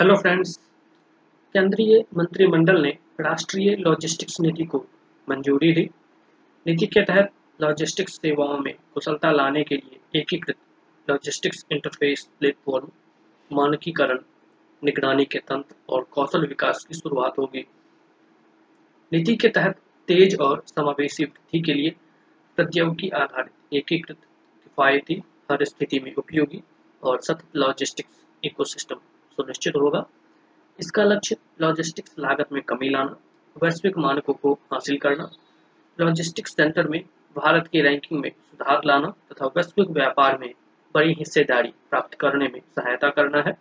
Hello friends केंद्रीय मंत्रिमंडल ने राष्ट्रीय लॉजिस्टिक्स नीति को मंजूरी दी। नीति के तहत लॉजिस्टिक्स सेवाओं में कुशलता लाने के लिए एकीकृत लॉजिस्टिक्स इंटरफेस प्लेटफॉर्म मानकीकरण, निगरानी के तंत्र और कौशल विकास की शुरुआत होगी। नीति के तहत तेज और समावेशी वृद्धि के लिए प्रौद्योगिकी आधारित एकीकृत किफायती हर स्थिति में उपयोगी और सतत लॉजिस्टिक्स इकोसिस्टम सुनिश्चित होगा। इसका लक्ष्य लॉजिस्टिक्स लागत में कमी लाना, वैश्विक मानकों को हासिल करना लॉजिस्टिक्स सेंटर में भारत की रैंकिंग में सुधार लाना तथा वैश्विक व्यापार में बड़ी हिस्सेदारी प्राप्त करने में सहायता करना है।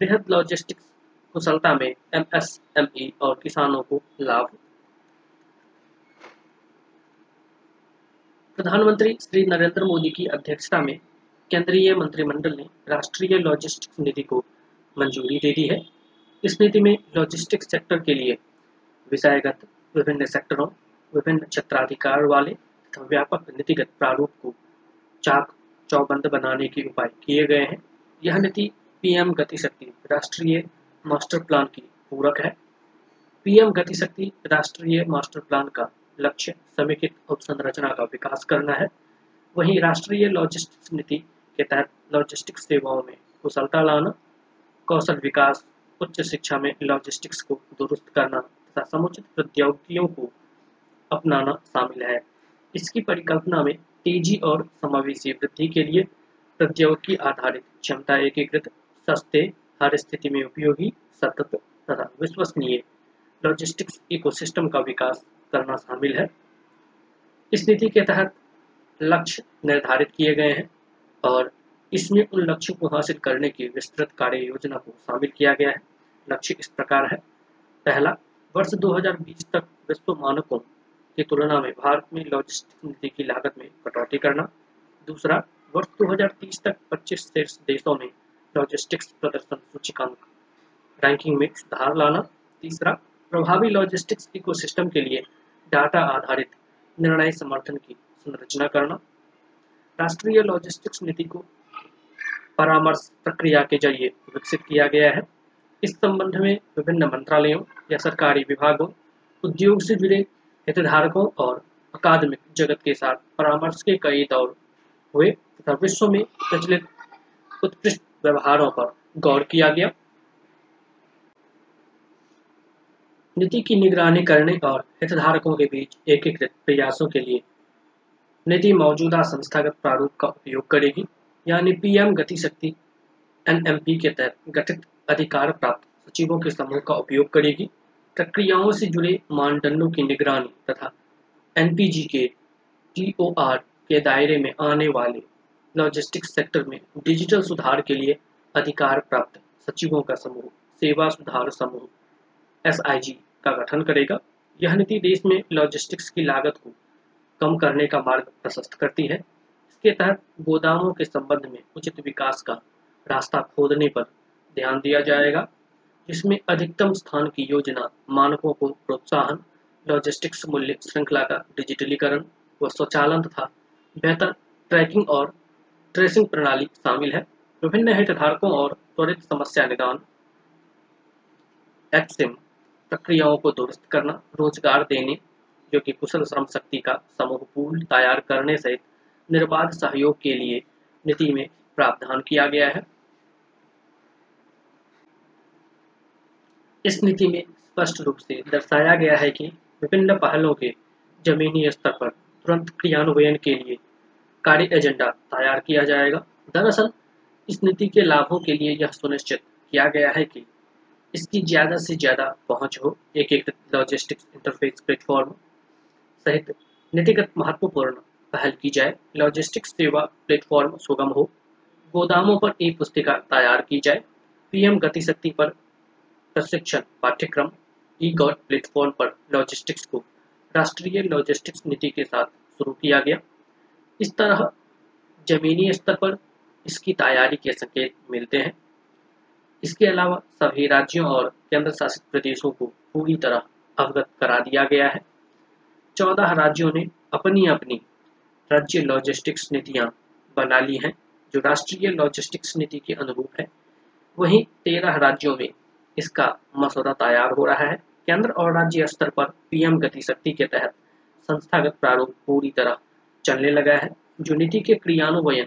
बृहद लॉजिस्टिक्स कुशलता में एमएसएमई और किसानों को लाभ। प्रधानमंत्री श्री नरेंद्र मोदी की अध्यक्षता में केंद्रीय मंत्रिमंडल ने राष्ट्रीय लॉजिस्टिक्स नीति को मंजूरी दे दी है। इस नीति में लॉजिस्टिक्स सेक्टर के लिए विषयगत विभिन्न सेक्टरों विभिन्न क्षेत्राधिकार वाले तथा व्यापक नीतिगत प्रारूप को चाक चौबंद बनाने के उपाय किए गए हैं। यह नीति पीएम गति शक्ति राष्ट्रीय मास्टर प्लान की पूरक है। पीएम गतिशक्ति राष्ट्रीय मास्टर प्लान का लक्ष्य समेकित अवसंरचना का विकास करना है। वहीं राष्ट्रीय लॉजिस्टिक्स नीति के तहत लॉजिस्टिक्स सेवाओं में कुशलता लाना कौशल विकास, उच्च शिक्षा में लॉजिस्टिक्स को दुरुस्त करना तथा समुचित प्रौद्योगिकियों को अपनाना शामिल है। इसकी परिकल्पना में तेज़ी और समावेशी वृद्धि के लिए प्रौद्योगिकी आधारित क्षमता एकीकृत, सस्ते, हर स्थिति में उपयोगी, सतत तथा विश्वसनीय लॉजिस्टिक्स इकोसिस्टम का विकास करना शामिल है। इस नीति के तहत लक्ष्य निर्धारित किए गए हैं और इसमें उन लक्ष्यों को हासिल करने की विस्तृत कार्य योजना को शामिल किया गया है। लक्ष्य इस प्रकार है। पहला, वर्ष 2020 तक विश्व मानकों की तुलना में भारत में लॉजिस्टिक्स नीति की लागत में कटौती करना। दूसरा, वर्ष 2030 तक 25 शीर्ष देशों में लॉजिस्टिक्स प्रदर्शन सूचकांक रैंकिंग में सुधार लाना। तीसरा, प्रभावी लॉजिस्टिक्स इकोसिस्टम के लिए डाटा आधारित निर्णय समर्थन की संरचना करना। राष्ट्रीय लॉजिस्टिक्स नीति को परामर्श प्रक्रिया के ज़रिए विकसित किया गया है। इस संबंध में विभिन्न मंत्रालयों या सरकारी विभागों, उद्योग से जुड़े हितधारकों और अकादमिक जगत के साथ परामर्श के कई दौर हुए तथा विश्व में प्रचलित उत्कृष्ट व्यवहारों पर गौर किया गया। नीति की निगरानी करने और हितधारकों के बीच एकीकृत प्रयासों के लिए नीति मौजूदा संस्थागत प्रारूप का उपयोग करेगी। यानी पीएम गति शक्ति एनएमपी के तहत गठित अधिकार प्राप्त सचिवों के समूह का उपयोग करेगी। प्रक्रियाओं से जुड़े मानदंडों की निगरानी तथा एनपीजी के टीओआर के दायरे में आने वाले लॉजिस्टिक्स सेक्टर में डिजिटल सुधार के लिए अधिकार प्राप्त सचिवों का समूह, सेवा सुधार समूह एस का गठन करेगा। यह नीति देश में लॉजिस्टिक्स की लागत को कम करने का मार्ग प्रशस्त करती है। इसके तहत गोदामों के संबंध में उचित विकास का रास्ता खोदने पर ध्यान दिया जाएगा, जिसमें अधिकतम स्थान की योजना, मानकों को प्रोत्साहन, लॉजिस्टिक्स मूल्य श्रृंखला का डिजिटलीकरण व स्वचालन तथा बेहतर ट्रैकिंग और ट्रेसिंग प्रणाली शामिल है। विभिन्न हितधारकों और त्वरित समस्या निदान, एक्सिम प्रक्रियाओं को दुरुस्त करना, रोज़गार देने, जो कि कुशल श्रम शक्ति का समूह पूल तैयार करने सहित निर्बाध सहयोग के लिए नीति में प्रावधान किया गया है। इस नीति में स्पष्ट रूप से दर्शाया गया है कि विभिन्न पहलों के जमीनी स्तर पर तुरंत क्रियान्वयन के लिए कार्य एजेंडा तैयार किया जाएगा। दरअसल, इस नीति के लाभों के लिए यह सुनिश्चित किया गया है कि इसकी ज़्यादा से ज़्यादा पहुँच हो एक एक लॉजिस्टिक्स इंटरफेस प्लेटफॉर्म सहित नीतिगत महत्वपूर्ण पहल की जाए। लॉजिस्टिक्स सेवा प्लेटफॉर्म सुगम हो। गोदामों पर ई पुस्तिका तैयार की जाए। पीएम गति शक्ति पर प्रशिक्षण पाठ्यक्रम। ई गॉड प्लेटफॉर्म पर लॉजिस्टिक्स को राष्ट्रीय लॉजिस्टिक्स नीति के साथ शुरू किया गया। इस तरह जमीनी स्तर पर इसकी तैयारी के संकेत मिलते हैं। इसके अलावा सभी राज्यों और केंद्र शासित प्रदेशों को पूरी तरह अवगत करा दिया गया है। चौदह राज्यों ने अपनी अपनी राज्य लॉजिस्टिक्स नीतियाँ बना ली हैं, जो राष्ट्रीय लॉजिस्टिक्स नीति के अनुरूप है। वहीं तेरह राज्यों में इसका मसौदा तैयार हो रहा है। केंद्र और राज्य स्तर पर पीएम गति शक्ति के तहत संस्थागत प्रारूप पूरी तरह चलने लगा है, जो नीति के क्रियान्वयन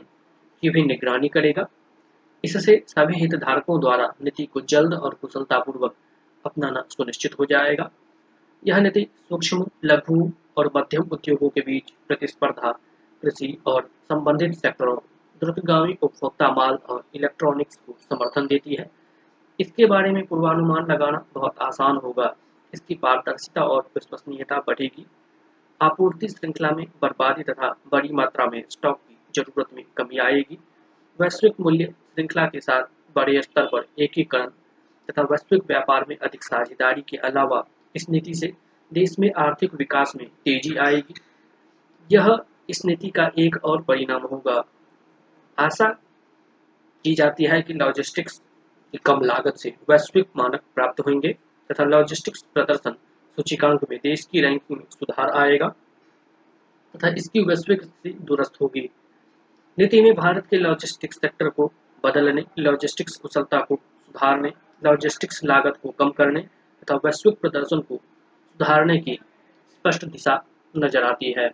की भी निगरानी करेगा। इससे सभी हितधारकों द्वारा नीति को जल्द और कुशलतापूर्वक अपनाना सुनिश्चित हो जाएगा। यह नीति सूक्ष्म, लघु और मध्यम उद्योगों के बीच प्रतिस्पर्धा कृषि और संबंधित सेक्टरों द्रुतगामी उपभोक्ता माल और इलेक्ट्रॉनिक्स को समर्थन देती है। इसके बारे में पूर्वानुमान लगाना बहुत आसान होगा। इसकी पारदर्शिता और विश्वसनीयता बढ़ेगी। आपूर्ति श्रृंखला में बर्बादी तथा बड़ी मात्रा में स्टॉक की ज़रूरत में कमी आएगी। वैश्विक मूल्य श्रृंखला के साथ बड़े स्तर पर एकीकरण तथा वैश्विक व्यापार में अधिक साझेदारी के अलावा इस नीति से देश में आर्थिक विकास में तेज़ी आएगी। यह इस नीति का एक और परिणाम होगा। आशा की जाती है कि लॉजिस्टिक्स की कम लागत से वैश्विक मानक प्राप्त होंगे तथा लॉजिस्टिक्स प्रदर्शन सूचिकांक में देश की रैंकिंग में सुधार आएगा तथा इसकी वैश्विक स्थिति दुरुस्त होगी। नीति में भारत के लॉजिस्टिक्स सेक्टर को बदलने लॉजिस्टिक्स कुशलता को सुधारने लॉजिस्टिक्स लागत को कम करने तथा वैश्विक प्रदर्शन को सुधारने की स्पष्ट दिशा नज़र आती है।